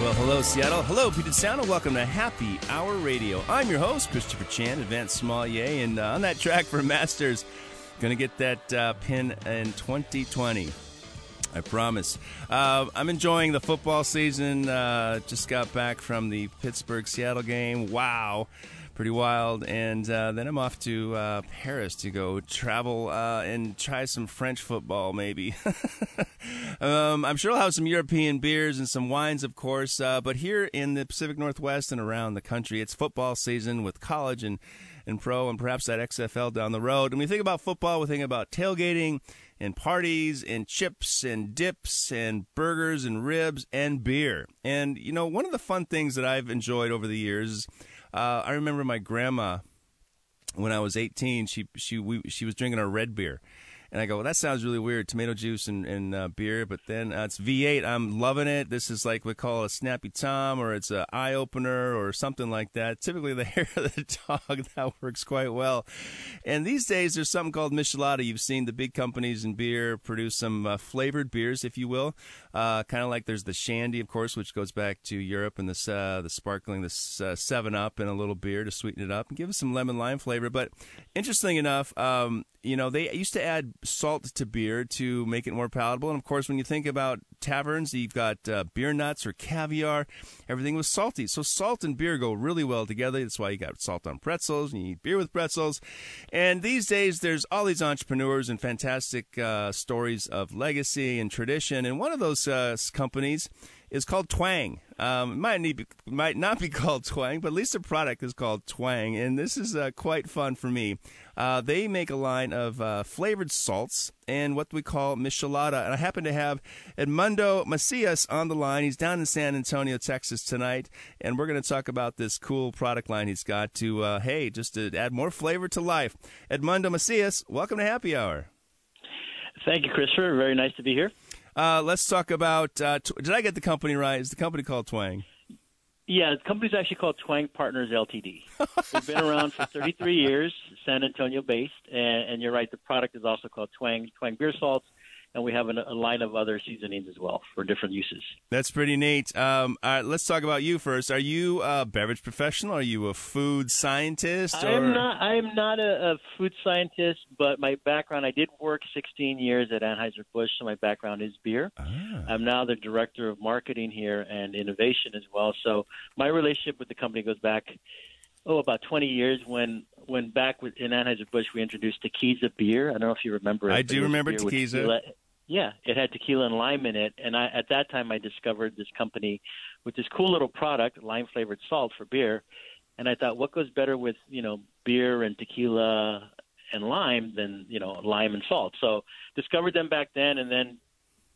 Well, hello, Seattle. Hello, Puget Sound, and welcome to Happy Hour Radio. I'm your host, Christopher Chan, advanced sommelier, and uh, on that track for Masters, going to get that uh, pin in 2020. I promise. Uh, I'm enjoying the football season. Uh, just got back from the Pittsburgh Seattle game. Wow pretty wild. And uh, then I'm off to uh, Paris to go travel uh, and try some French football, maybe. um, I'm sure I'll have some European beers and some wines, of course. Uh, but here in the Pacific Northwest and around the country, it's football season with college and and pro and perhaps that XFL down the road. And we think about football, we think about tailgating and parties and chips and dips and burgers and ribs and beer. And you know, one of the fun things that I've enjoyed over the years is uh, I remember my grandma when I was 18. She she we, she was drinking a red beer, and I go, well, that sounds really weird, tomato juice and, and uh, beer. But then uh, it's V8. I'm loving it. This is like we call a snappy Tom, or it's an eye opener, or something like that. Typically, the hair of the dog that works quite well. And these days, there's something called Michelada. You've seen the big companies in beer produce some uh, flavored beers, if you will. Uh, kind of like there's the Shandy, of course, which goes back to Europe, and the uh, the sparkling, the uh, Seven Up, and a little beer to sweeten it up and give it some lemon lime flavor. But interesting enough, um, you know, they used to add salt to beer to make it more palatable. And of course, when you think about taverns, you've got uh, beer nuts or caviar. Everything was salty. So salt and beer go really well together. That's why you got salt on pretzels and you eat beer with pretzels. And these days, there's all these entrepreneurs and fantastic uh, stories of legacy and tradition. And one of those uh, companies is called Twang. Um, might, need, might not be called Twang, but at least the product is called Twang. And this is uh, quite fun for me. Uh, they make a line of uh, flavored salts and what we call michelada. And I happen to have Edmundo Macias on the line. He's down in San Antonio, Texas tonight. And we're going to talk about this cool product line he's got to, uh, hey, just to add more flavor to life. Edmundo Macias, welcome to Happy Hour. Thank you, Christopher. Very nice to be here. Uh, let's talk about. Uh, t- did I get the company right? Is the company called Twang? Yeah, the company's actually called Twang Partners Ltd. We've been around for 33 years, San Antonio based, and, and you're right. The product is also called Twang Twang Beer Salts and we have an, a line of other seasonings as well for different uses. That's pretty neat. Um, all right, let's talk about you first. Are you a beverage professional? Are you a food scientist? Or? I'm not. I'm not a, a, food scientist, but my background. I did work 16 years at Anheuser Busch, so my background is beer. Ah. I'm now the director of marketing here and innovation as well. So my relationship with the company goes back oh, about 20 years when when back with, in Anheuser Busch we introduced Tequiza beer. I don't know if you remember it. I do remember Tequiza. Yeah, it had tequila and lime in it, and I, at that time I discovered this company with this cool little product, lime flavored salt for beer, and I thought, what goes better with you know beer and tequila and lime than you know lime and salt? So discovered them back then, and then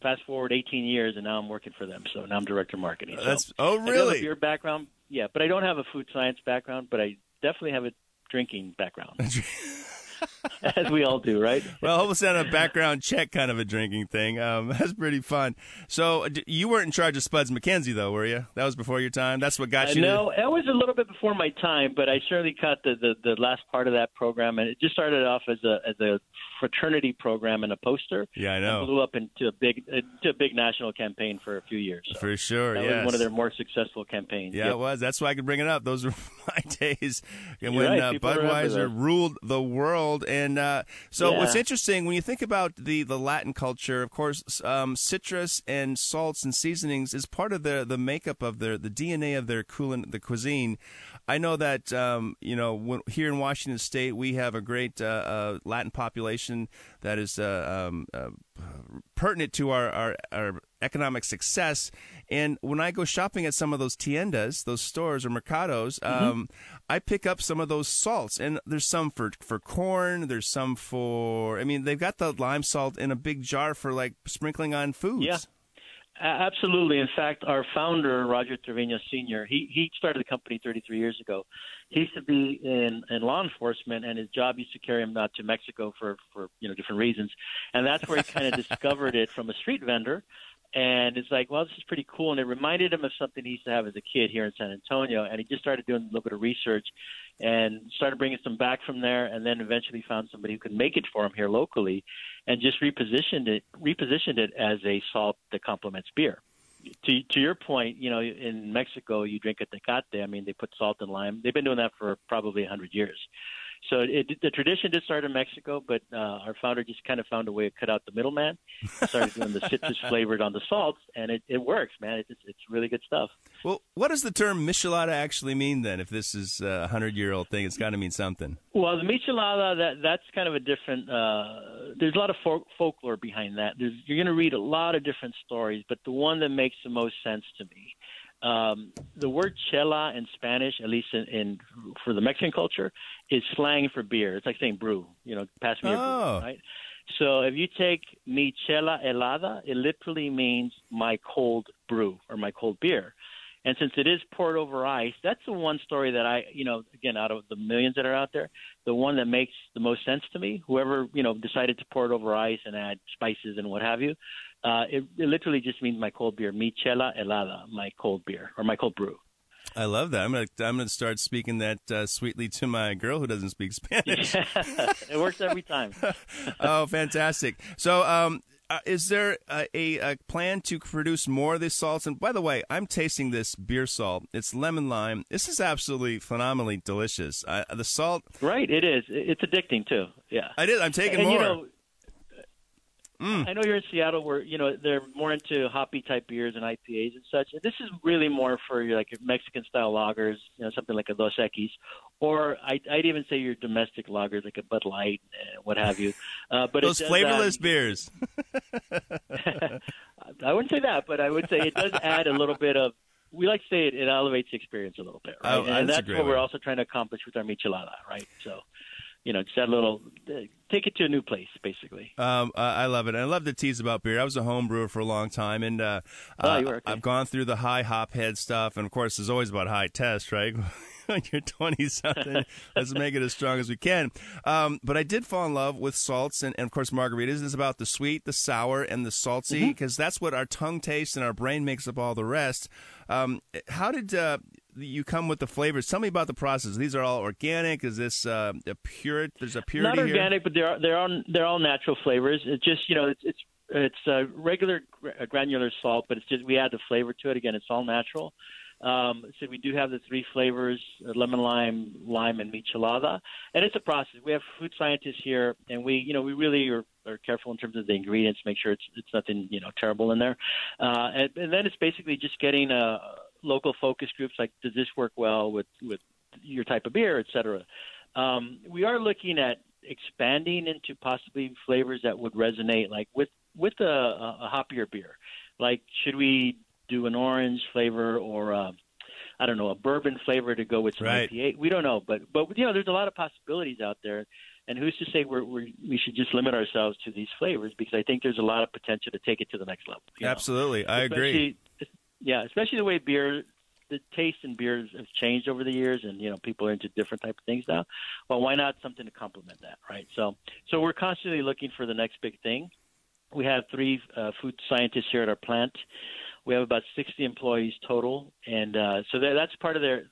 fast forward 18 years, and now I'm working for them. So now I'm director of marketing. So That's oh really? Your background, yeah, but I don't have a food science background, but I definitely have a drinking background. as we all do, right? well, almost on a background check kind of a drinking thing. Um, that's pretty fun. So you weren't in charge of Spuds MacKenzie, though, were you? That was before your time. That's what got uh, you. No, to... that was a little bit before my time, but I certainly caught the, the the last part of that program, and it just started off as a as a fraternity program and a poster. Yeah, I know. blew up into a big into a big national campaign for a few years. So for sure, that yes. was one of their more successful campaigns. Yeah, yep. it was. That's why I could bring it up. Those were my days when right. uh, Budweiser ruled the world. And uh, so, yeah. what's interesting when you think about the the Latin culture, of course, um, citrus and salts and seasonings is part of the the makeup of their the DNA of their cuisine. The cuisine. I know that um, you know when, here in Washington State we have a great uh, uh, Latin population that is uh, um, uh, pertinent to our, our, our economic success. And when I go shopping at some of those tiendas, those stores or mercados, mm-hmm. um, I pick up some of those salts. And there's some for for corn. There's some for. I mean, they've got the lime salt in a big jar for like sprinkling on foods. Yeah. Absolutely. In fact, our founder, Roger Trevino Sr., he, he started the company 33 years ago. He used to be in, in law enforcement, and his job used to carry him out to Mexico for, for you know different reasons. And that's where he kind of discovered it from a street vendor. And it's like, well, this is pretty cool. And it reminded him of something he used to have as a kid here in San Antonio. And he just started doing a little bit of research and started bringing some back from there. And then eventually found somebody who could make it for him here locally and just repositioned it, repositioned it as a salt that complements beer. To, to your point, you know, in Mexico, you drink a tecate. I mean, they put salt and lime. They've been doing that for probably a 100 years. So it, the tradition did start in Mexico, but uh, our founder just kind of found a way to cut out the middleman. Started doing the citrus flavored on the salts, and it, it works, man. It's it's really good stuff. Well, what does the term michelada actually mean then? If this is a hundred year old thing, it's got to mean something. Well, the michelada that that's kind of a different. Uh, there's a lot of folk, folklore behind that. There's, you're going to read a lot of different stories, but the one that makes the most sense to me um, the word chela in Spanish, at least in, in for the Mexican culture, is slang for beer. It's like saying brew. You know, pass me oh. a brew, right? So if you take mi chela helada, it literally means my cold brew or my cold beer. And since it is poured over ice, that's the one story that I, you know, again, out of the millions that are out there, the one that makes the most sense to me. Whoever, you know, decided to pour it over ice and add spices and what have you, uh, it, it literally just means my cold beer, mi chela helada, my cold beer or my cold brew. I love that. I'm gonna I'm gonna start speaking that uh, sweetly to my girl who doesn't speak Spanish. Yeah, it works every time. oh, fantastic! So, um, uh, is there a, a, a, plan to produce more of these salts? And by the way, I'm tasting this beer salt. It's lemon lime. This is absolutely phenomenally delicious. Uh, the salt, right? It is. It's addicting too. Yeah, I did. I'm taking and, more. You know, Mm. I know you're in Seattle, where you know they're more into hoppy type beers and IPAs and such. And this is really more for your like your Mexican style lagers, you know, something like a Dos Equis, or I, would even say your domestic lagers like a Bud Light, what have you. Uh, but those flavorless add, beers. I wouldn't say that, but I would say it does add a little bit of. We like to say it, it elevates the experience a little bit, right? Oh, and that's what way. we're also trying to accomplish with our michelada, right? So you know, just that little take it to a new place, basically. Um, I love it. And I love to tease about beer. I was a home brewer for a long time, and uh, oh, uh, okay. I've gone through the high hop head stuff, and of course, it's always about high test, right? when you're 20 something, let's make it as strong as we can. Um, but I did fall in love with salts, and, and of course, margaritas is about the sweet, the sour, and the salty, because mm-hmm. that's what our tongue tastes, and our brain makes up all the rest. Um, how did uh, you come with the flavors. Tell me about the process. These are all organic. Is this uh, a pure? There's a purity. Not organic, here? but they're they're all they're all natural flavors. It's just you know it's it's it's a regular granular salt, but it's just we add the flavor to it. Again, it's all natural. Um, so we do have the three flavors: uh, lemon lime, lime, and michelada. And it's a process. We have food scientists here, and we, you know, we really are, are careful in terms of the ingredients, make sure it's it's nothing, you know, terrible in there. Uh, and, and then it's basically just getting a local focus groups like does this work well with with your type of beer, et cetera. Um, we are looking at expanding into possibly flavors that would resonate like with with a, a hoppier beer. Like should we do an orange flavor or a, I don't know a bourbon flavor to go with some right. IPA? We don't know, but but you know there's a lot of possibilities out there. And who's to say we're, we're, we should just limit ourselves to these flavors? Because I think there's a lot of potential to take it to the next level. Absolutely, know? I especially, agree yeah, especially the way beer, the taste in beers have changed over the years, and you know people are into different type of things now. Well, why not something to complement that, right? So, so we're constantly looking for the next big thing. We have three uh, food scientists here at our plant. We have about 60 employees total, and uh, so that's part of their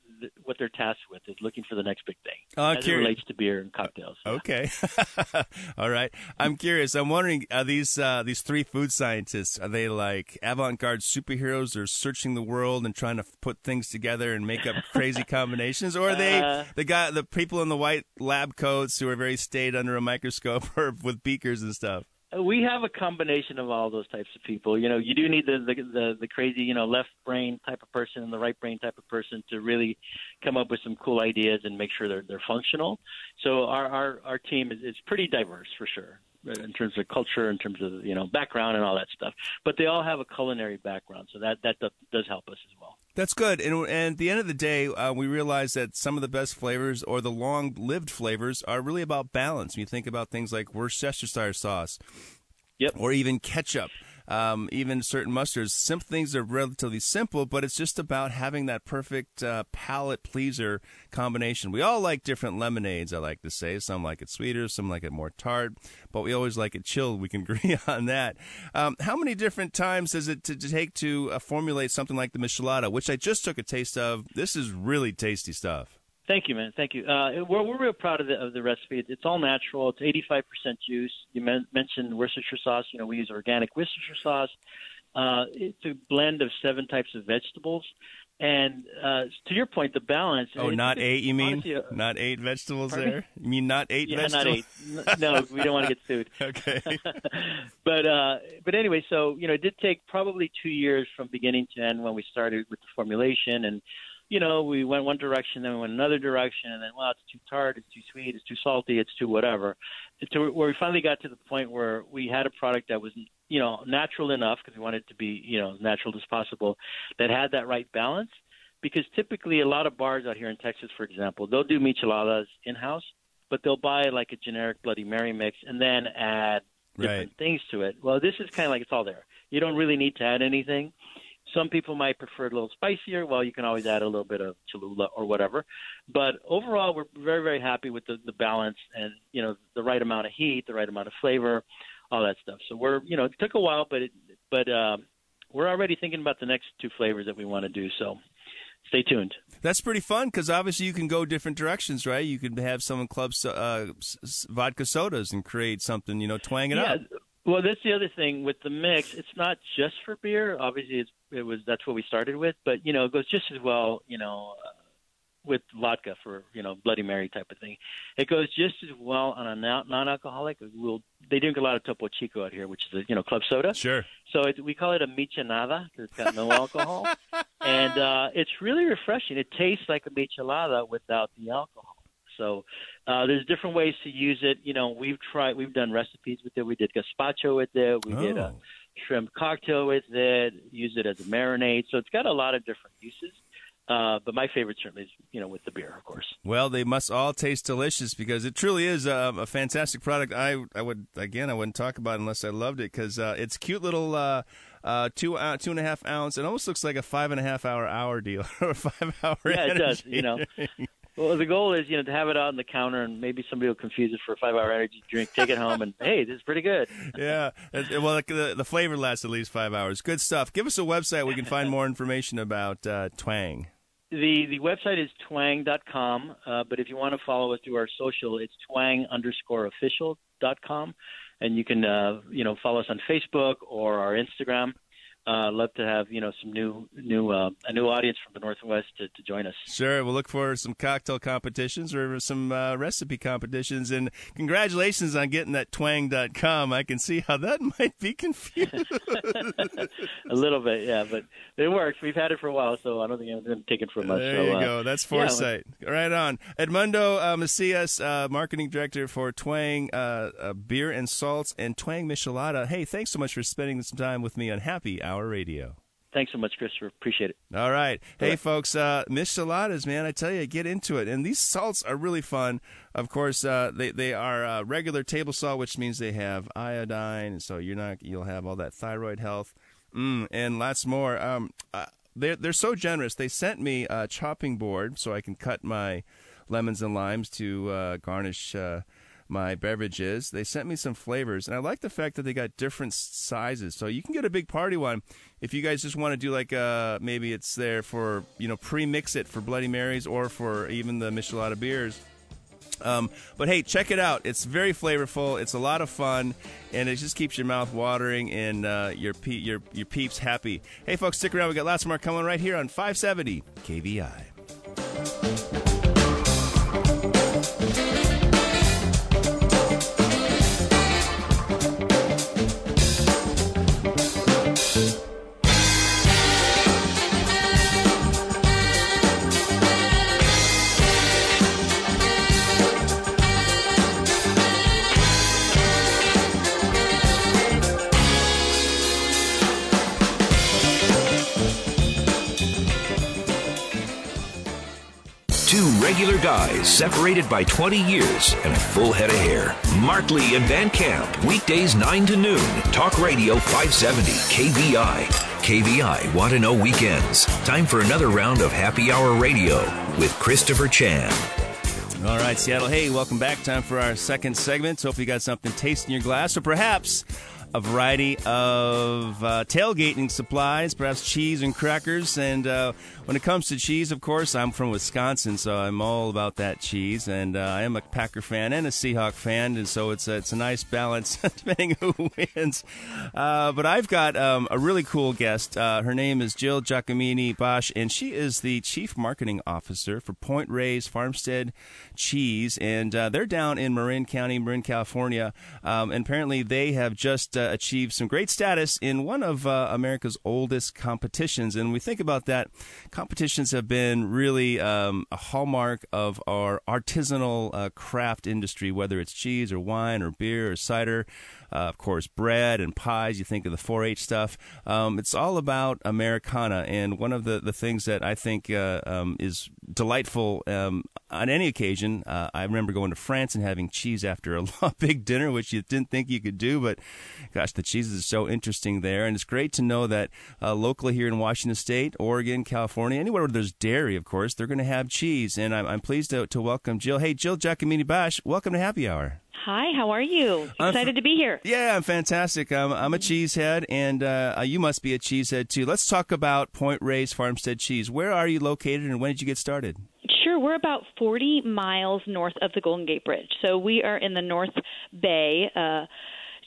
what they're tasked with is looking for the next big thing uh, as curious. it relates to beer and cocktails. Okay, all right. I'm curious. I'm wondering are these uh, these three food scientists are they like avant-garde superheroes or searching the world and trying to put things together and make up crazy combinations, or are they uh, the guy the people in the white lab coats who are very staid under a microscope or with beakers and stuff? We have a combination of all those types of people. You know, you do need the, the the the, crazy, you know, left brain type of person and the right brain type of person to really come up with some cool ideas and make sure they're they're functional. So our our our team is, is pretty diverse for sure in terms of culture, in terms of you know background and all that stuff. But they all have a culinary background, so that that does help us as well. That's good. And, and at the end of the day, uh, we realize that some of the best flavors or the long lived flavors are really about balance. When you think about things like Worcestershire sauce, yep. or even ketchup. Um, even certain mustards. Some things are relatively simple, but it's just about having that perfect uh, palate pleaser combination. We all like different lemonades, I like to say. Some like it sweeter, some like it more tart, but we always like it chilled. We can agree on that. Um, how many different times does it to, to take to uh, formulate something like the Michelada, which I just took a taste of? This is really tasty stuff. Thank you, man. Thank you. Uh, we're we're real proud of the of the recipe. It's all natural. It's 85% juice. You men- mentioned Worcestershire sauce. You know, we use organic Worcestershire sauce. Uh, it's a blend of seven types of vegetables. And uh, to your point, the balance. Oh, not eight, you mean? Honestly, uh, not eight vegetables there? You mean not eight yeah, vegetables? not eight. No, we don't want to get sued. okay. but uh, but anyway, so you know, it did take probably two years from beginning to end when we started with the formulation, and you know, we went one direction, then we went another direction, and then well, it's too tart, it's too sweet, it's too salty, it's too whatever. To where we finally got to the point where we had a product that was you know, natural enough because we wanted it to be, you know, as natural as possible, that had that right balance. Because typically, a lot of bars out here in Texas, for example, they'll do micheladas in house, but they'll buy like a generic Bloody Mary mix and then add different Right. things to it. Well, this is kind of like it's all there. You don't really need to add anything. Some people might prefer it a little spicier. Well, you can always add a little bit of Cholula or whatever. But overall, we're very, very happy with the, the balance and you know the right amount of heat, the right amount of flavor, all that stuff. So we're you know it took a while, but it, but um, we're already thinking about the next two flavors that we want to do. So stay tuned. That's pretty fun because obviously you can go different directions, right? You can have someone club uh, vodka sodas and create something, you know, twang it yeah. up. Well, that's the other thing with the mix. It's not just for beer. Obviously, it's, it was that's what we started with, but you know, it goes just as well. You know, uh, with vodka for you know Bloody Mary type of thing. It goes just as well on a non- non-alcoholic. We'll, they drink a lot of Topo Chico out here, which is a you know club soda. Sure. So it, we call it a michelada because it's got no alcohol, and uh, it's really refreshing. It tastes like a michelada without the alcohol. So uh, there's different ways to use it. You know, we've tried, we've done recipes with it. We did gazpacho with it. We did a Oh. Shrimp cocktail with it. Use it as a marinade. So it's got a lot of different uses. Uh, but my favorite certainly is, you know, with the beer, of course. Well, they must all taste delicious because it truly is a, a fantastic product. I, I would again, I wouldn't talk about it unless I loved it because uh, it's cute little uh, uh, two uh, two and a half ounce. It almost looks like a five and a half hour hour deal or five hour. Yeah, it does. You know. well, the goal is, you know, to have it out on the counter, and maybe somebody will confuse it for a five-hour energy drink. Take it home, and hey, this is pretty good. yeah. Well, the, the flavor lasts at least five hours. Good stuff. Give us a website we can find more information about uh, Twang. The the website is twang.com, uh, but if you want to follow us through our social, it's twang underscore official dot com, and you can uh, you know follow us on Facebook or our Instagram. Uh, love to have you know some new new uh, a new audience from the Northwest to, to join us. Sure, we'll look for some cocktail competitions or some uh, recipe competitions. And congratulations on getting that twang.com. I can see how that might be confused. a little bit, yeah, but it works. We've had it for a while, so I don't think I'm going to take it from much. There so, you uh, go. That's yeah, foresight. right on. Edmundo uh, Macias, uh, marketing director for Twang uh, uh, Beer and Salts and Twang Michelada. Hey, thanks so much for spending some time with me on Happy Hour Radio. Thanks so much, Christopher. Appreciate it. All right. Hey, right. folks, uh, micheladas, man, I tell you, get into it. And these salts are really fun. Of course, uh, they, they are uh, regular table salt, which means they have iodine, and so you're not, you'll have all that thyroid health mm, and lots more. Um, uh, they're, they're so generous. They sent me a chopping board so I can cut my lemons and limes to uh, garnish uh, my beverages. They sent me some flavors, and I like the fact that they got different sizes. So you can get a big party one if you guys just want to do like uh maybe it's there for you know pre-mix it for Bloody Marys or for even the Michelada beers. Um, but hey, check it out. It's very flavorful. It's a lot of fun, and it just keeps your mouth watering and uh, your pe- your your peeps happy. Hey, folks, stick around. We got lots more coming right here on 570 KVI. Guys separated by 20 years and a full head of hair. Mark Lee and Van Camp, weekdays 9 to noon. Talk Radio 570 KVI. KVI Want to Know Weekends. Time for another round of Happy Hour Radio with Christopher Chan. All right, Seattle. Hey, welcome back. Time for our second segment. Hope you got something tasty in your glass, or perhaps a variety of uh, tailgating supplies, perhaps cheese and crackers. And uh, when it comes to cheese, of course, I'm from Wisconsin, so I'm all about that cheese. And uh, I am a Packer fan and a Seahawk fan, and so it's a, it's a nice balance depending who wins. Uh, but I've got um, a really cool guest. Uh, her name is Jill Giacomini Basch, and she is the Chief Marketing Officer for Point Reyes Farmstead Cheese. And uh, they're down in Marin County, Marin, California. Um, and apparently they have just uh, achieved some great status in one of uh, America's oldest competitions. And we think about that, competitions have been really um, a hallmark of our artisanal uh, craft industry, whether it's cheese or wine or beer or cider. Uh, of course, bread and pies. You think of the 4-H stuff. Um, it's all about Americana, and one of the, the things that I think uh, um, is delightful um, on any occasion. Uh, I remember going to France and having cheese after a big dinner, which you didn't think you could do, but gosh, the cheeses are so interesting there, and it's great to know that locally here in Washington State, Oregon, California, anywhere where there's dairy, of course, they're going to have cheese, and I'm, I'm pleased to, to welcome Jill. Hey, Jill Giacomini Basch, welcome to Happy Hour. Hi, how are you? Excited f- to be here. Yeah, I'm fantastic. I'm, I'm a cheesehead, and uh, you must be a cheesehead too. Let's talk about Point Reyes Farmstead Cheese. Where are you located, and when did you get started? Sure, we're about 40 miles north of the Golden Gate Bridge. So we are in the North Bay. Uh,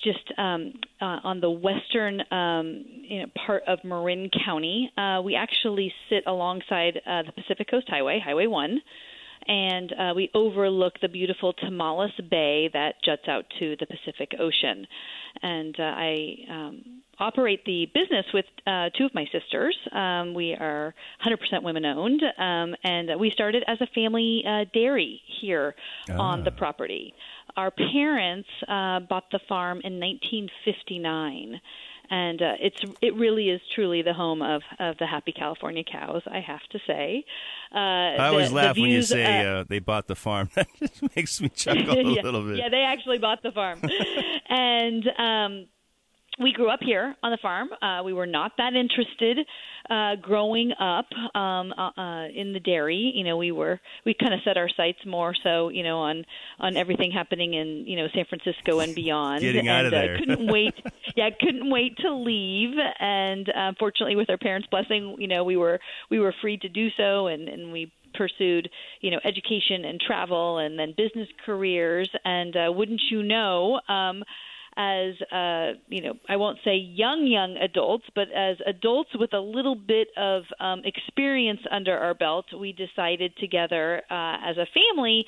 just um, uh, on the western um, you know, part of Marin County. Uh, we actually sit alongside uh, the Pacific Coast Highway, Highway 1 and uh, we overlook the beautiful Tomales Bay that juts out to the Pacific Ocean. And uh, I um, operate the business with uh, two of my sisters. Um, we are 100% women owned, um, and we started as a family uh, dairy here ah. on the property. Our parents uh, bought the farm in 1959 and uh, it's it really is truly the home of of the happy California cows. I have to say. Uh, I always the, laugh the views, when you say uh, uh, they bought the farm. that just makes me chuckle a yeah, little bit. Yeah, they actually bought the farm, and. um we grew up here on the farm. Uh, we were not that interested uh, growing up um, uh, uh, in the dairy. You know, we were we kind of set our sights more so, you know, on on everything happening in you know San Francisco and beyond. Getting and, out of there. Uh, couldn't wait. Yeah, couldn't wait to leave. And uh, fortunately, with our parents' blessing, you know, we were we were free to do so, and and we pursued, you know, education and travel, and then business careers. And uh, wouldn't you know? Um, as uh, you know, I won't say young young adults, but as adults with a little bit of um, experience under our belt, we decided together uh, as a family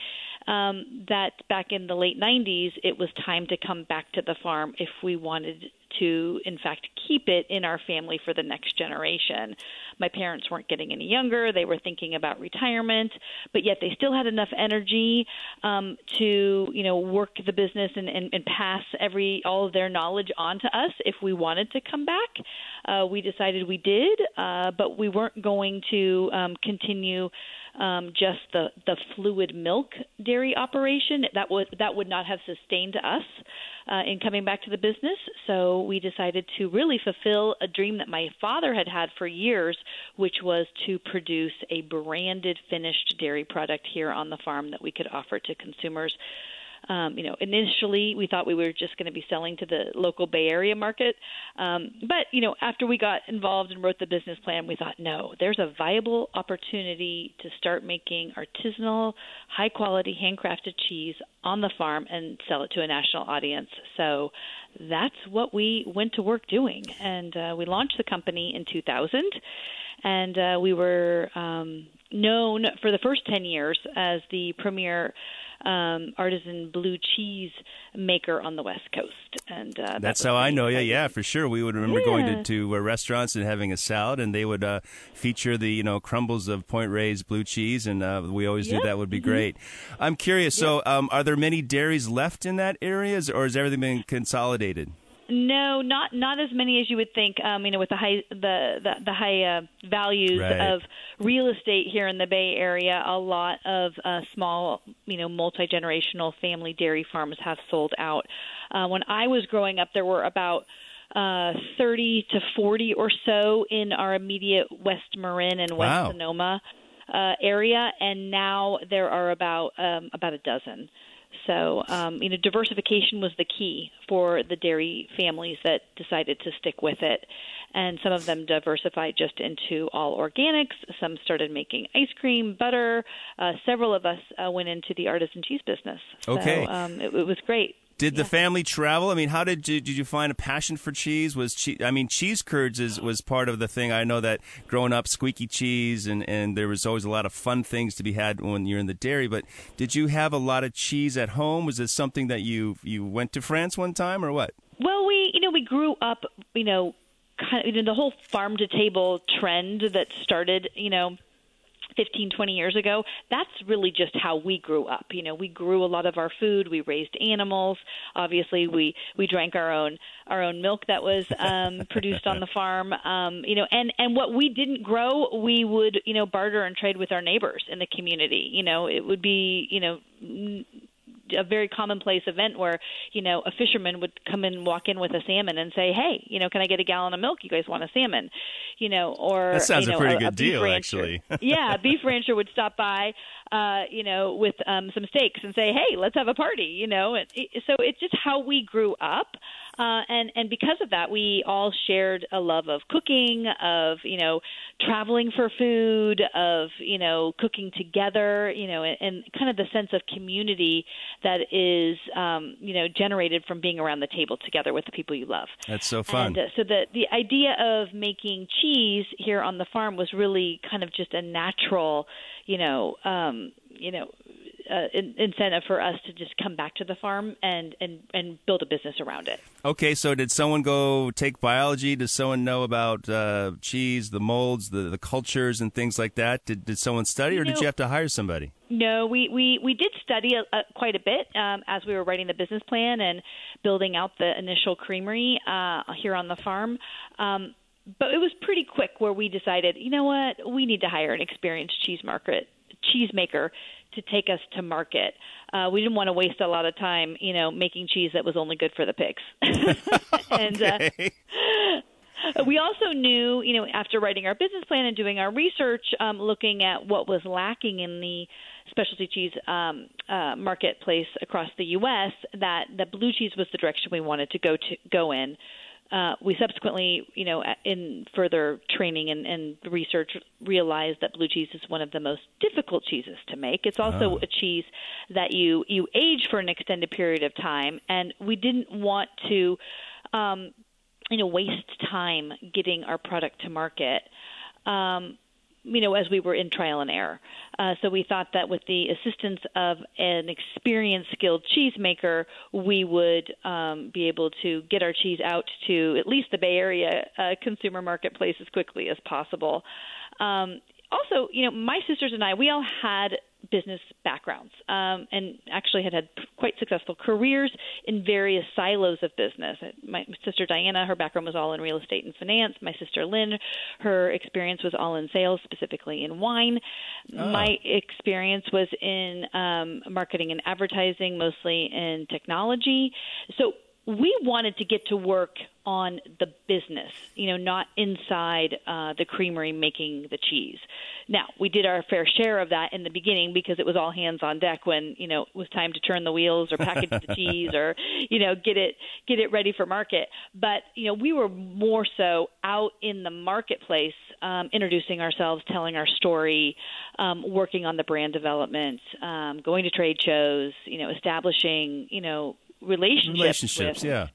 um, that back in the late 90s, it was time to come back to the farm if we wanted to, in fact, keep it in our family for the next generation. My parents weren't getting any younger; they were thinking about retirement, but yet they still had enough energy um, to, you know, work the business and, and, and pass every all of their knowledge on to us if we wanted to come back. Uh, we decided we did, uh, but we weren't going to um, continue um, just the the fluid milk dairy operation. That would that would not have sustained us uh, in coming back to the business. So we decided to really fulfill a dream that my father had had for years, which was to produce a branded finished dairy product here on the farm that we could offer to consumers um, you know, initially we thought we were just going to be selling to the local Bay Area market, um, but you know, after we got involved and wrote the business plan, we thought, no, there's a viable opportunity to start making artisanal, high quality, handcrafted cheese on the farm and sell it to a national audience. So that's what we went to work doing, and uh, we launched the company in 2000, and uh, we were um, known for the first 10 years as the premier um, artisan blue cheese maker on the West Coast. And uh, that's that how I know you. Yeah, for sure. We would remember yeah. going to, to uh, restaurants and having a salad, and they would uh, feature the you know crumbles of Point Reyes blue cheese, and uh, we always yep. knew that would be mm-hmm. great. I'm curious. Yep. So, um, are there many dairies left in that area, or has everything been consolidated? No, not not as many as you would think. Um, you know, with the high the the, the high uh, values Right. of real estate here in the Bay Area, a lot of uh, small, you know, multi generational family dairy farms have sold out. Uh, when I was growing up, there were about uh, 30 to 40 or so in our immediate West Marin and West Wow. Sonoma uh, area, and now there are about um, about a dozen. So, um, you know, diversification was the key for the dairy families that decided to stick with it. And some of them diversified just into all organics. Some started making ice cream, butter. Uh, several of us uh, went into the artisan cheese business. Okay. So, um, it, it was great. Did the family travel? I mean, how did you, did you find a passion for cheese? Was cheese? I mean, cheese curds is was part of the thing. I know that growing up, squeaky cheese, and and there was always a lot of fun things to be had when you're in the dairy. But did you have a lot of cheese at home? Was this something that you you went to France one time or what? Well, we you know we grew up you know kind of you know, the whole farm to table trend that started you know 15 20 years ago that's really just how we grew up. You know we grew a lot of our food we raised animals. Obviously we we drank our own our own milk that was um produced on the farm. Um you know and and what we didn't grow we would you know barter and trade with our neighbors in the community. You know it would be you know a very commonplace event where you know a fisherman would come and walk in with a salmon and say, "Hey, you know, can I get a gallon of milk? You guys want a salmon?" You know, or That sounds you a pretty a, good beef deal, rancher. actually. yeah, a beef rancher would stop by, uh, you know, with um, some steaks and say, "Hey, let's have a party." You know, and so it's just how we grew up. Uh, and and because of that, we all shared a love of cooking, of you know, traveling for food, of you know, cooking together, you know, and, and kind of the sense of community that is um, you know generated from being around the table together with the people you love. That's so fun. And uh, so the the idea of making cheese here on the farm was really kind of just a natural, you know, um, you know, uh, incentive for us to just come back to the farm and and and build a business around it. Okay, so did someone go take biology? Does someone know about uh, cheese, the molds, the, the cultures, and things like that? Did, did someone study, or did No. you have to hire somebody? No, we we we did study a, a, quite a bit um, as we were writing the business plan and building out the initial creamery uh, here on the farm. Um, but it was pretty quick where we decided, you know what, we need to hire an experienced cheese market cheesemaker to take us to market. Uh, we didn't want to waste a lot of time, you know, making cheese that was only good for the pigs. and uh, Okay. we also knew, you know, after writing our business plan and doing our research, um, looking at what was lacking in the specialty cheese um, uh, marketplace across the U.S., that that blue cheese was the direction we wanted to go to go in. Uh, we subsequently, you know, in further training and, and research, realized that blue cheese is one of the most difficult cheeses to make. It's also Oh. a cheese that you you age for an extended period of time, and we didn't want to um, you know waste time getting our product to market um, you know as we were in trial and error. Uh, so we thought that with the assistance of an experienced skilled cheesemaker we would um, be able to get our cheese out to at least the bay area uh, consumer marketplace as quickly as possible. Um, also you know my sisters and i we all had business backgrounds um, and actually had had quite successful careers in various silos of business. My sister Diana, her background was all in real estate and finance. My sister Lynn, her experience was all in sales, specifically in wine. My experience was in um, marketing and advertising, mostly in technology. So we wanted to get to work on the business, you know, not inside uh, the creamery making the cheese. Now, we did our fair share of that in the beginning because it was all hands on deck when, you know, it was time to turn the wheels or package the cheese or, you know, get it get it ready for market. But, you know, we were more so out in the marketplace um, introducing ourselves, telling our story, um, working on the brand development, um, going to trade shows, you know, establishing, you know, relationships, Relationships, with yeah.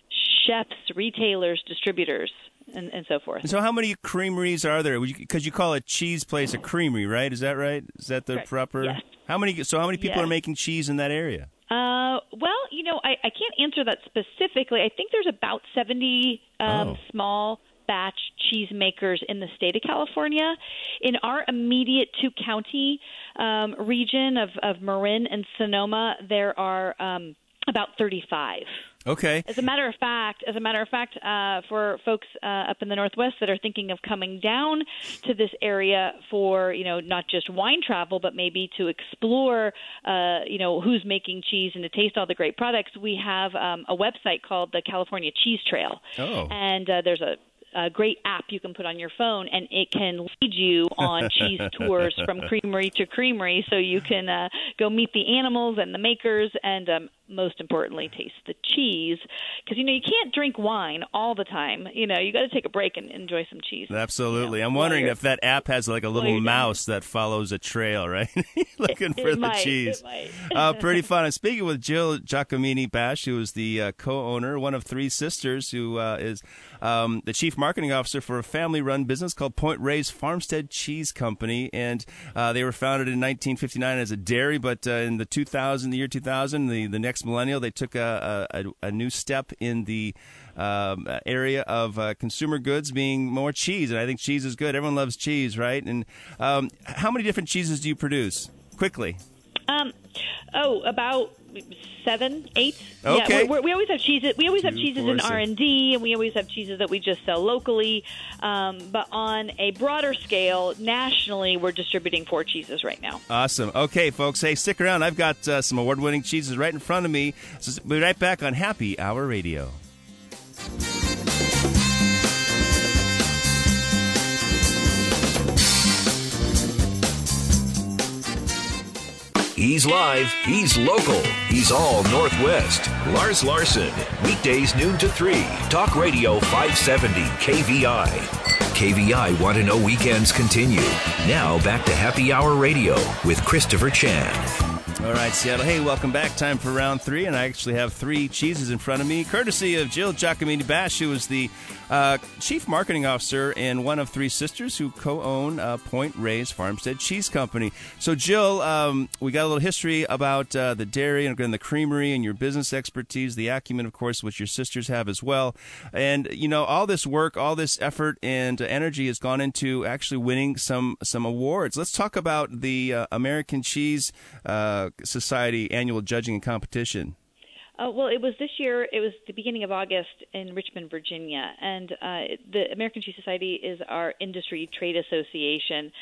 chefs, retailers, distributors, and, and so forth. And so, how many creameries are there? Because you call a cheese place a creamery, right? Is that right? Is that the Correct. proper? Yes. How many? So, how many people Yes. are making cheese in that area? Uh, well, you know, I, I can't answer that specifically. I think there's about 70 um, Oh. small batch cheesemakers in the state of California. In our immediate two county um, region of, of Marin and Sonoma, there are um, about 35. Okay. As a matter of fact, as a matter of fact, uh, for folks uh, up in the Northwest that are thinking of coming down to this area for you know not just wine travel, but maybe to explore uh, you know who's making cheese and to taste all the great products, we have um, a website called the California Cheese Trail. Oh. And uh, there's a a great app you can put on your phone, and it can lead you on cheese tours from creamery to creamery, so you can uh, go meet the animals and the makers, and um, most importantly, taste the cheese. Because you know you can't drink wine all the time. You know you got to take a break and enjoy some cheese. Absolutely. You know, I'm wondering if that app has like a little mouse that follows a trail, right? Looking It- for it the might, cheese. uh, pretty fun. I'm speaking with Jill Giacomini Basch, who is the uh, co-owner, one of three sisters, who uh, is um, the chief marketing officer for a family-run business called Point Reyes Farmstead Cheese Company, and uh, they were founded in 1959 as a dairy, but uh, in the 2000, the year 2000, the the next millennial, they took a, a, a new step in the um, area of uh, consumer goods being more cheese, and I think cheese is good. Everyone loves cheese, right? And um, how many different cheeses do you produce? Quickly. Um, oh, about seven, eight. Okay. Yeah, we always have cheeses. We always have cheeses four, in. R and D, and we always have cheeses that we just sell locally. Um, but on a broader scale, nationally, we're distributing four cheeses right now. Awesome. Okay, folks, hey, stick around. I've got uh, some award winning cheeses right in front of me. So we'll be right back on Happy Hour Radio. He's live, he's local, he's all Northwest. Lars Larson, weekdays noon to 3. Talk Radio 570 KVI. KVI Want to Know Weekends continue. Now back to Happy Hour Radio with Christopher Chan. All right, Seattle. Hey, welcome back. Time for round three, and I actually have three cheeses in front of me, courtesy of Jill Giacomini Basch, who is the uh, chief marketing officer and one of three sisters who co-own uh, Point Reyes Farmstead Cheese Company. So, Jill, um, we got a little history about uh, the dairy and again the creamery and your business expertise, the acumen, of course, which your sisters have as well. And you know, all this work, all this effort and energy has gone into actually winning some some awards. Let's talk about the uh, American Cheese uh, Society annual judging and competition. Uh, well, it was this year. It was the beginning of August in Richmond, Virginia, and uh, the American Cheese Society is our industry trade association,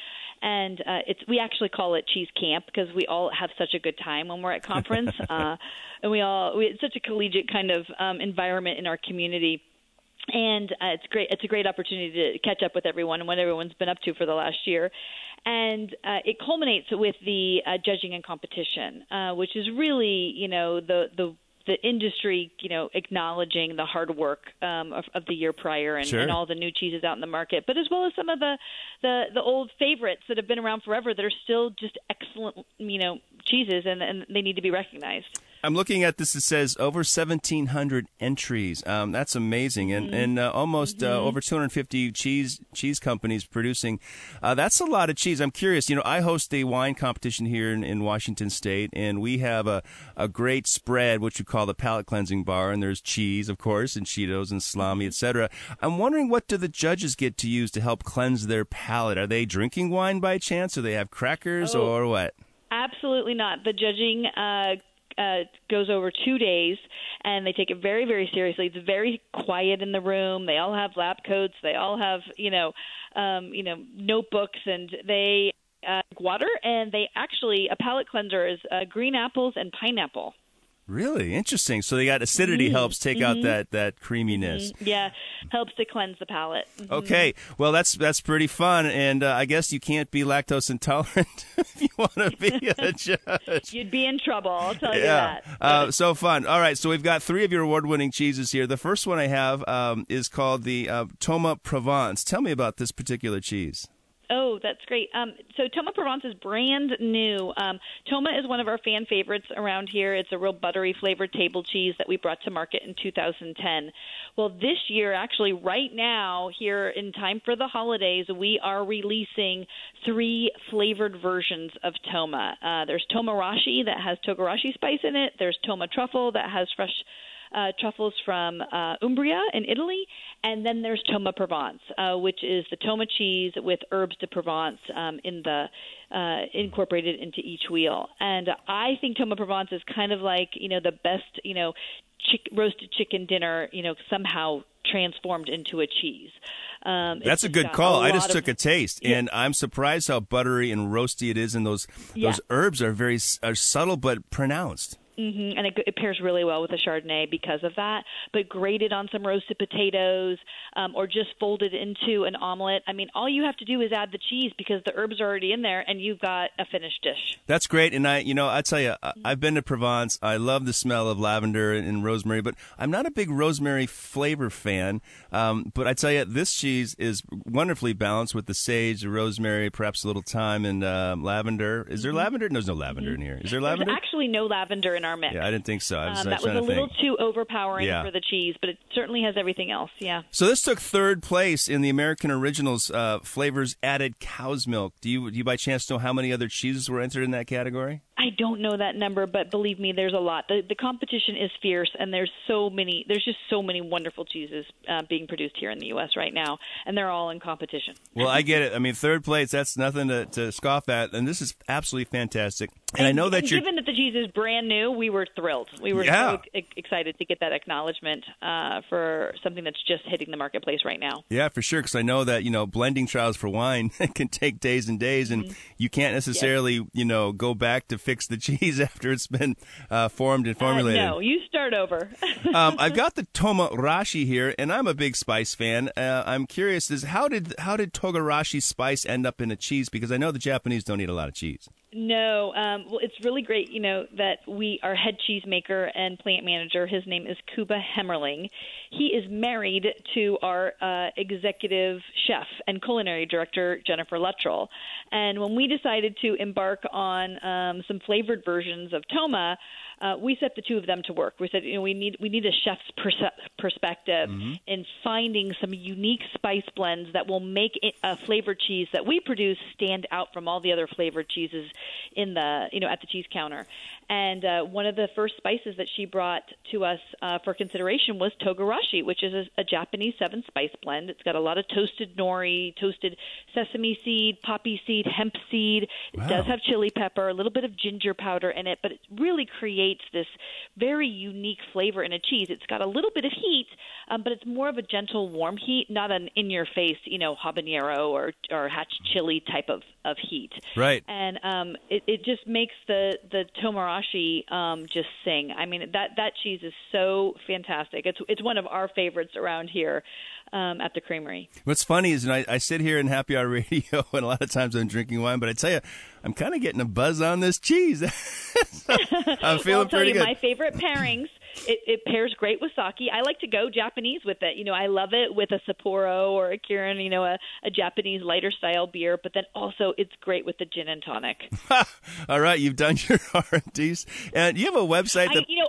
and uh, it's we actually call it Cheese Camp because we all have such a good time when we're at conference, uh, and we all we, it's such a collegiate kind of um, environment in our community and uh, it's great. It's a great opportunity to catch up with everyone and what everyone's been up to for the last year. And uh, it culminates with the uh, judging and competition, uh, which is really, you know, the the the industry, you know, acknowledging the hard work um, of, of the year prior and, Sure. and all the new cheeses out in the market, but as well as some of the, the the old favorites that have been around forever that are still just excellent, you know, cheeses, and, and they need to be recognized. I'm looking at this. It says over 1,700 entries. Um, that's amazing, and and uh, almost uh, over 250 cheese cheese companies producing. Uh, that's a lot of cheese. I'm curious. You know, I host a wine competition here in, in Washington State, and we have a a great spread, which we call the palate cleansing bar, and there's cheese, of course, and Cheetos and salami, etc. I'm wondering what do the judges get to use to help cleanse their palate? Are they drinking wine by chance, or they have crackers, Oh. or what? Absolutely not. The judging uh, uh, goes over two days, and they take it very, very seriously. It's very quiet in the room. They all have lab coats. They all have, you know, um, you know, notebooks, and they uh, water. And they actually a palate cleanser is uh, green apples and pineapple. Really interesting. So they got acidity helps take out that that creaminess. Yeah, helps to cleanse the palate. Mhm. Okay, well that's that's pretty fun, and uh, I guess you can't be lactose intolerant if you want to be a judge. You'd be in trouble. I'll tell you that. uh, so fun. All right, so we've got three of your award-winning cheeses here. The first one I have um, is called the uh, Toma Provence. Tell me about this particular cheese. Oh, that's great. Um, so Toma Provence is brand new. Um, Toma is one of our fan favorites around here. It's a real buttery flavored table cheese that we brought to market in 2010. Well, this year, actually, right now, here in time for the holidays, we are releasing three flavored versions of Toma. Uh, there's Toma Rashi that has togarashi spice in it. There's Toma Truffle that has fresh uh, truffles from uh, Umbria in Italy, and then there's Toma Provence, uh, which is the Toma cheese with herbs de Provence um, in the uh, incorporated into each wheel. And I think Toma Provence is kind of like you know the best you know chick- roasted chicken dinner you know somehow transformed into a cheese. Um, That's a good call. A I just took a taste, yeah. and I'm surprised how buttery and roasty it is, and those yeah. those herbs are very are subtle but pronounced. Mm-hmm. And it, it, pairs really well with a Chardonnay because of that. But grated on some roasted potatoes um, or just folded into an omelet. I mean, all you have to do is add the cheese because the herbs are already in there and you've got a finished dish. That's great. And I, you know, I tell you, I've been to Provence. I love the smell of lavender and, and rosemary, but I'm not a big rosemary flavor fan. Um, but I tell you, this cheese is wonderfully balanced with the sage, the rosemary, perhaps a little thyme and uh, lavender. Is there mm-hmm. lavender? No, there's no lavender mm-hmm. in here. Is there lavender? There's actually no lavender in our mix. Yeah, I didn't think so. Was, um, that was a little think. too overpowering yeah. for the cheese, but it certainly has everything else. Yeah. So this took third place in the American Originals uh, flavors added cow's milk. Do you do you by chance know how many other cheeses were entered in that category? I don't know that number, but believe me, there's a lot. The, the competition is fierce, and there's so many. There's just so many wonderful cheeses uh, being produced here in the U.S. right now, and they're all in competition. Well, I get it. I mean, third place—that's nothing to, to scoff at, and this is absolutely fantastic. And, and I know that you're given that the cheese is brand new, we were thrilled. We were yeah. so excited to get that acknowledgement uh, for something that's just hitting the marketplace right now. Yeah, for sure. Because I know that you know blending trials for wine can take days and days, and mm-hmm. you can't necessarily yes. you know go back to fix the cheese after it's been uh, formed and formulated. Uh, no, you start over. um, I've got the Togarashi here, and I'm a big spice fan. Uh, I'm curious: is how did how did Togarashi spice end up in a cheese? Because I know the Japanese don't eat a lot of cheese. No, um, well, it's really great, you know, that we our head cheesemaker and plant manager. His name is Kuba Hemmerling. He is married to our uh, executive chef and culinary director Jennifer Luttrell. And when we decided to embark on um, some flavored versions of Toma, uh, we set the two of them to work. We said, you know, we need we need a chef's perse- perspective mm-hmm. in finding some unique spice blends that will make it, a flavored cheese that we produce stand out from all the other flavored cheeses in the you know at the cheese counter. And uh, one of the first spices that she brought to us uh, for consideration was togarashi, which is a, a Japanese seven spice blend. It's got a lot of toasted nori, toasted sesame seed, poppy seed, hemp seed. Wow. It does have chili pepper, a little bit of ginger powder in it, but it really creates this very unique flavor in a cheese. It's got a little bit of heat, um, but it's more of a gentle, warm heat, not an in-your-face, you know, habanero or or hatch chili type of of heat. Right. And um, it, it just makes the the um, just sing. I mean that that cheese is so fantastic. It's it's one of our favorites around here um, at the creamery. What's funny is, I, I sit here in Happy Hour Radio, and a lot of times I'm drinking wine, but I tell you, I'm kind of getting a buzz on this cheese. I'm feeling well, I'll tell pretty you, good. My favorite pairings it, it pairs great with sake. I like to go Japanese with it. You know, I love it with a Sapporo or a Kirin, you know, a, a Japanese lighter style beer. But then also, it's great with the gin and tonic. All right, you've done your R&Ds, and you have a website. That- I, you know,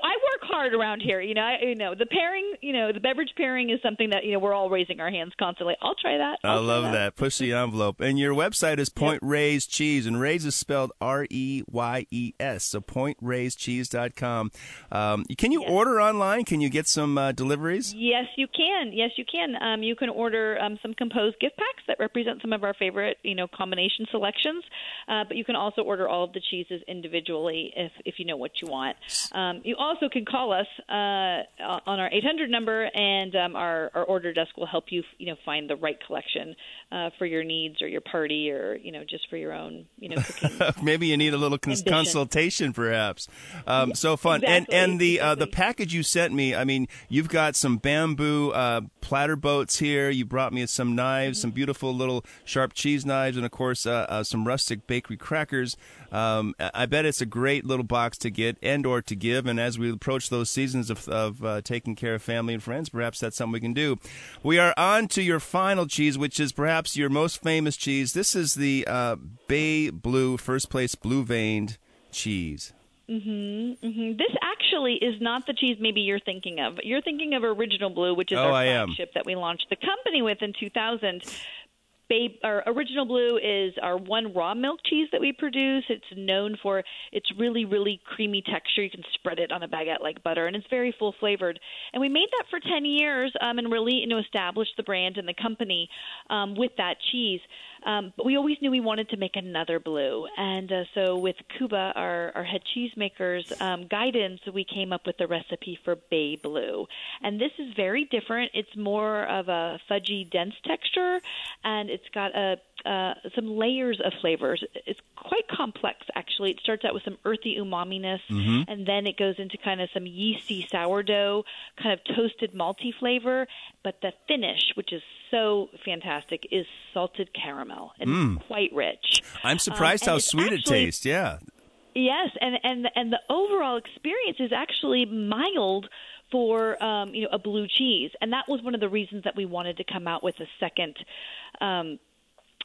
hard around here. You know, I, you know, the pairing, you know, the beverage pairing is something that you know we're all raising our hands constantly. I'll try that. I'll i love that. that. Push the envelope. And your website is Point yep. Reyes Cheese, and Reyes is spelled R E Y E S. So pointreyescheese.com. Um, can you yes. order online? Can you get some uh, deliveries? Yes, you can. Yes, you can. Um, you can order um, some composed gift packs that represent some of our favorite, you know, combination selections. Uh, but you can also order all of the cheeses individually if if you know what you want. Um, you also can call us uh, on our 800 number, and um, our, our order desk will help you, you know, find the right collection uh, for your needs or your party or you know just for your own, you know, Maybe you need a little cons- consultation, perhaps. Um, so fun, exactly. and and the exactly. uh, the package you sent me. I mean, you've got some bamboo uh, platter boats here. You brought me some knives, mm-hmm. some beautiful little sharp cheese knives, and of course uh, uh, some rustic bakery crackers. Um, I bet it's a great little box to get and or to give. And as we approach those seasons of, of uh, taking care of family and friends, perhaps that's something we can do. We are on to your final cheese, which is perhaps your most famous cheese. This is the uh, Bay Blue, first place blue veined cheese. Mm-hmm, mm-hmm. This actually is not the cheese maybe you're thinking of. You're thinking of Original Blue, which is oh, our flagship that we launched the company with in 2000 Babe, our original blue is our one raw milk cheese that we produce. It's known for its really, really creamy texture. You can spread it on a baguette like butter, and it's very full flavored. And we made that for 10 years um, and really, you know, established the brand and the company um, with that cheese. Um, but we always knew we wanted to make another blue. And uh, so with Kuba, our, our head cheesemaker's um, guidance, we came up with the recipe for Bay Blue. And this is very different. It's more of a fudgy, dense texture, and it's got a uh, some layers of flavors. It's quite complex, actually. It starts out with some earthy umaminess, mm-hmm. and then it goes into kind of some yeasty sourdough, kind of toasted malty flavor. But the finish, which is so fantastic, is salted caramel and mm. quite rich. I'm surprised um, how sweet actually, it tastes. Yeah. Yes, and and and the overall experience is actually mild for um, you know a blue cheese, and that was one of the reasons that we wanted to come out with a second um,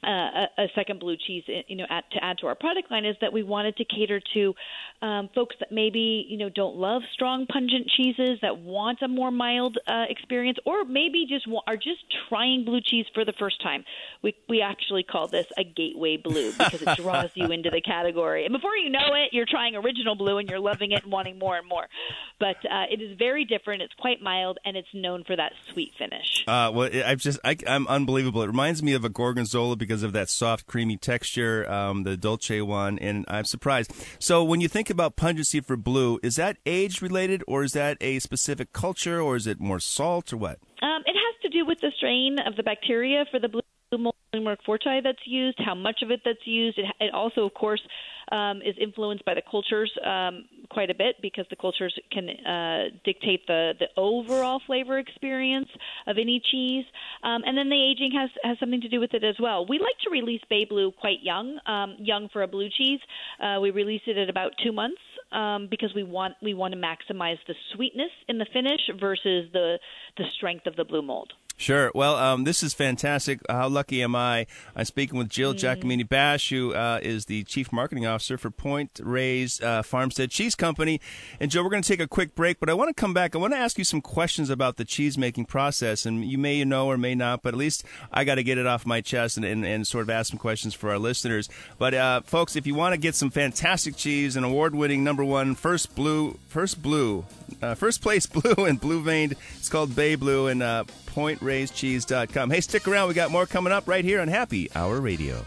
uh, a, second blue cheese, you know, at, to add to our product line is that we wanted to cater to um, folks that maybe you know don't love strong, pungent cheeses that want a more mild uh, experience, or maybe just are just trying blue cheese for the first time. We we actually call this a gateway blue because it draws you into the category, and before you know it, you're trying original blue and you're loving it and wanting more and more. But uh, it is very different. It's quite mild, and it's known for that sweet finish. Uh, well, I've just I, I'm unbelievable. It reminds me of a gorgonzola because because of that soft, creamy texture, um, the Dolce one, and I'm surprised. So when you think about pungency for blue, is that age related, or is that a specific culture, or is it more salt, or what? Um, it has to do with the strain of the bacteria for the blue mold forti that's used, how much of it that's used. It, it also, of course, um, is influenced by the cultures um, quite a bit because the cultures can uh, dictate the, the overall flavor experience of any cheese. Um, and then the aging has, has something to do with it as well. We like to release Bay Blue quite young, um, young for a blue cheese. Uh, we release it at about two months. Um, because we want we want to maximize the sweetness in the finish versus the the strength of the blue mold. Sure. Well, um, this is fantastic. How lucky am I? I'm speaking with Jill mm. Giacomini Basch, who uh, is the Chief Marketing Officer for Point Reyes uh, Farmstead Cheese Company. And Jill, we're going to take a quick break, but I want to come back. I want to ask you some questions about the cheese making process. And you may know or may not, but at least I got to get it off my chest and, and, and, sort of ask some questions for our listeners. But uh, folks, if you want to get some fantastic cheese, an award-winning number one first blue, first blue, uh, first place blue and blue veined, it's called Bay Blue, and uh, pointreyescheese.com. Hey, stick around. We got more coming up right here on Happy Hour Radio.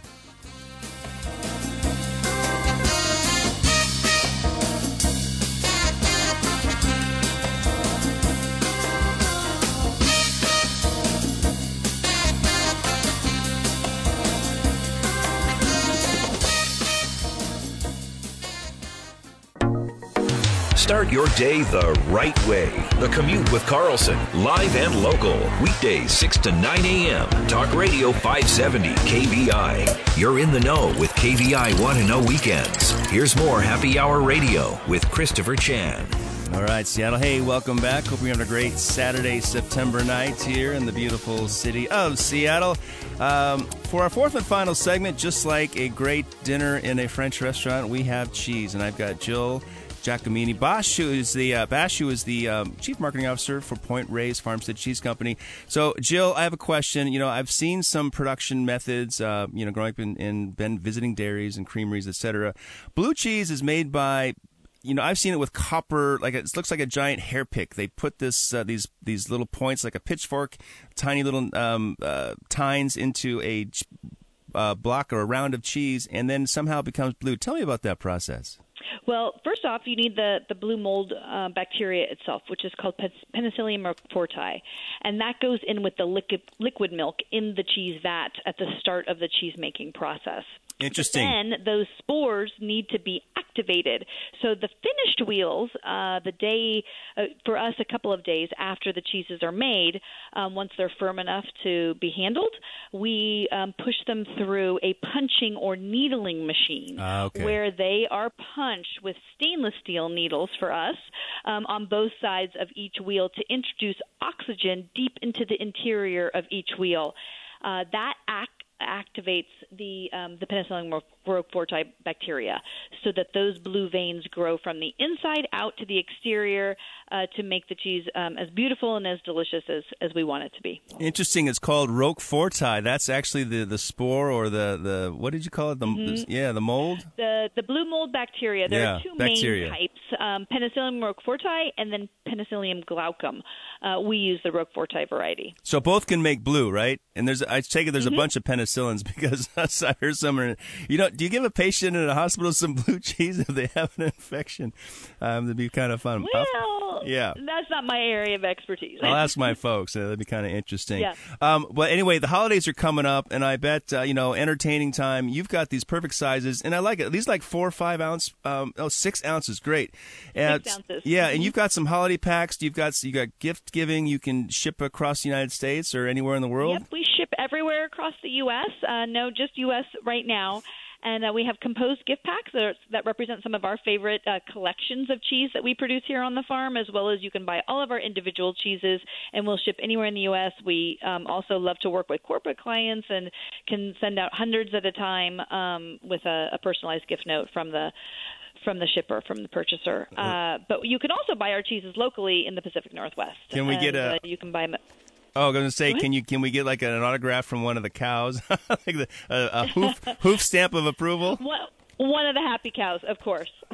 Start your day the right way. The Commute with Carlson, live and local. Weekdays 6 to 9 a.m. Talk Radio 570 KVI. You're in the know with KVI Want to Know Weekends. Here's more Happy Hour Radio with Christopher Chan. All right, Seattle. Hey, welcome back. Hope you're having a great Saturday, September night here in the beautiful city of Seattle. Um, for our fourth and final segment, just like a great dinner in a French restaurant, we have cheese. And I've got Jill Giacomini. Bosch, is the uh, Basch, who is the um, chief marketing officer for Point Reyes Farmstead Cheese Company. So, Jill, I have a question. You know, I've seen some production methods. Uh, you know, growing up in, in been visiting dairies and creameries, etc. Blue cheese is made by you know, I've seen it with copper. Like it looks like a giant hair pick. They put this uh, these these little points, like a pitchfork, tiny little um, uh, tines into a uh, block or a round of cheese, and then somehow it becomes blue. Tell me about that process. Well, first off, you need the, the blue mold uh, bacteria itself, which is called Penicillium roqueforti, and that goes in with the liquid, liquid milk in the cheese vat at the start of the cheese making process. Interesting. Then those spores need to be activated. So the finished wheels, uh, the day uh, for us, a couple of days after the cheeses are made, um, once they're firm enough to be handled, we um, push them through a punching or needling machine, uh, okay. where they are punched with stainless steel needles for us um, on both sides of each wheel to introduce oxygen deep into the interior of each wheel. Uh, that act activates the um, the Penicillium roqueforti bacteria, so that those blue veins grow from the inside out to the exterior uh, to make the cheese um, as beautiful and as delicious as, as we want it to be. Interesting. It's called roqueforti. That's actually the, the spore or the, the what did you call it? The, mm-hmm. the yeah the mold. The the blue mold bacteria. There yeah, are two bacteria. main types: um, Penicillium roqueforti and then Penicillium glaucum. Uh, we use the roqueforti variety. So both can make blue, right? And there's I take it there's mm-hmm. a bunch of penicillins because I heard some. You know, do you give a patient in a hospital some blue cheese if they have an infection? Um, that'd be kind of fun. Well, yeah, that's not my area of expertise. I'll ask my folks. Uh, that'd be kind of interesting. Yeah. Um, but anyway, the holidays are coming up, and I bet uh, you know entertaining time. You've got these perfect sizes, and I like it. These like four or five ounce, um, oh six ounces, great. And, six ounces. Yeah, and you've got some holiday packs. You've got you got gift giving. You can ship across the United States or anywhere in the world. Yep, we ship everywhere across the U.S. Uh, no, just U.S. right now. And uh, we have composed gift packs that, are, that represent some of our favorite uh, collections of cheese that we produce here on the farm, as well as you can buy all of our individual cheeses, and we'll ship anywhere in the U.S. We um, also love to work with corporate clients and can send out hundreds at a time um, with a, a personalized gift note from the from the shipper, from the purchaser. Uh, but you can also buy our cheeses locally in the Pacific Northwest. Can we and, get a? Uh, you can buy them. Oh, I was going to say, can you can we get like an autograph from one of the cows, like the, a, a hoof hoof stamp of approval? Well, one of the happy cows, of course.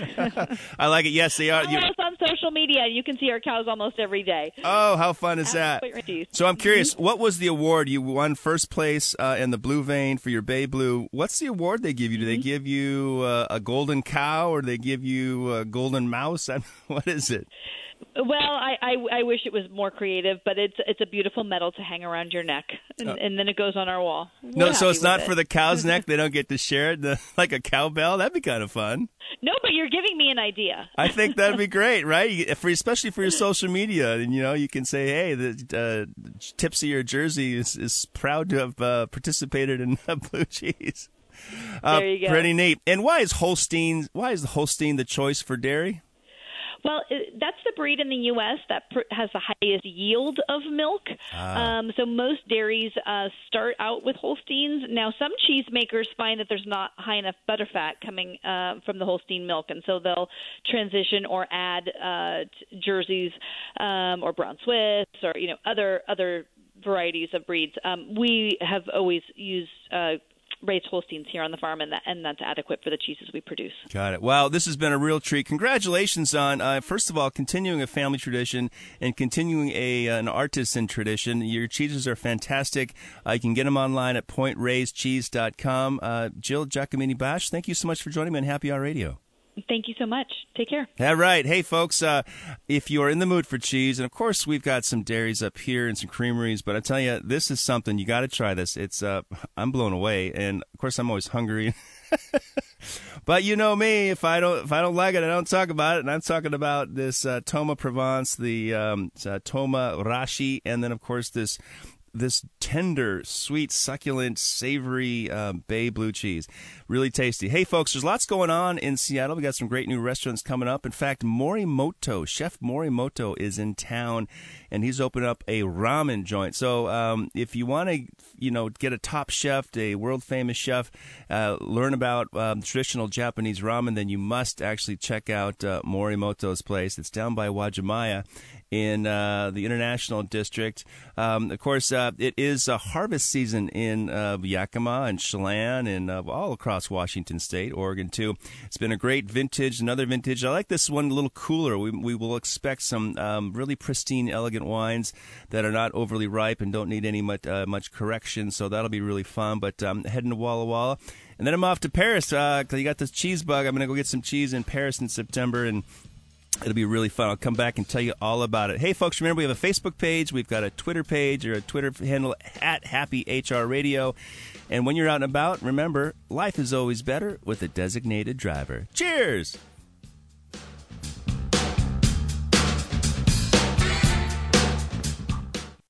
I like it. Yes, they are. Follow us on social media. You can see our cows almost every day. Oh, how fun is that? So I'm curious, what was the award you won first place uh, in the Blue Vein for your Bay Blue? What's the award they give you? Do they give you uh, a golden cow or do they give you a golden mouse? what is it? Well, I, I, I wish it was more creative, but it's it's a beautiful medal to hang around your neck, and, Oh. and then it goes on our wall. We're no, so it's not it. for the cow's neck. They don't get to share it, the, like a cowbell. That'd be kind of fun. No, but you're giving me an idea. I think that'd be great, right? For, especially for your social media, and you know, you can say, "Hey, the uh, Tipsy or Jersey is, is proud to have uh, participated in blue cheese." Uh, There you go. Pretty neat. And why is Holstein? Why is the Holstein the choice for dairy? Well, it, that's the breed in the U.S. that pr- has the highest yield of milk. Ah. Um, so most dairies uh, start out with Holsteins. Now, some cheesemakers find that there's not high enough butterfat coming uh, from the Holstein milk, and so they'll transition or add uh, t- jerseys um, or brown Swiss or you know other other varieties of breeds. Um, we have always used. Uh, Raised Holsteins here on the farm, and that and that's adequate for the cheeses we produce. Got it. Wow, this has been a real treat. Congratulations on uh, first of all continuing a family tradition and continuing a an artisan tradition. Your cheeses are fantastic. Uh, you can get them online at pointreyescheese.com. Uh, Jill Giacomini Basch, thank you so much for joining me on Happy Hour Radio. Thank you so much. Take care. All right. Hey, folks, uh, if you are in the mood for cheese, and of course, we've got some dairies up here and some creameries, but I tell you, this is something you got to try this. It's, uh, I'm blown away. And of course, I'm always hungry. but you know me, if I don't, if I don't like it, I don't talk about it. And I'm talking about this, uh, Toma Provence, the, um, uh, Toma Rashi, and then of course this, this tender, sweet, succulent, savory uh, bay blue cheese. Really tasty. Hey, folks, there's lots going on in Seattle. We got some great new restaurants coming up. In fact, Morimoto, Chef Morimoto is in town, and he's opened up a ramen joint. So um, if you want to, you know, get a top chef, a world famous chef, uh, learn about um, traditional Japanese ramen, then you must actually check out uh, Morimoto's place. It's down by Uwajimaya in uh, the International District. Um, of course, uh, it is a harvest season in uh, Yakima and Chelan and uh, all across Washington State, Oregon too. It's been a great vintage, another vintage. I like this one a little cooler. We, we will expect some um, really pristine, elegant wines that are not overly ripe and don't need any much, uh, much correction. So that'll be really fun. But um, heading to Walla Walla. And then I'm off to Paris because you got this cheese bug. I'm to go get some cheese in Paris in September and It'll be really fun. I'll come back and tell you all about it. Hey, folks, remember we have a Facebook page, we've got a Twitter page or a Twitter handle at Happy HR Radio. And when you're out and about, remember, life is always better with a designated driver. Cheers!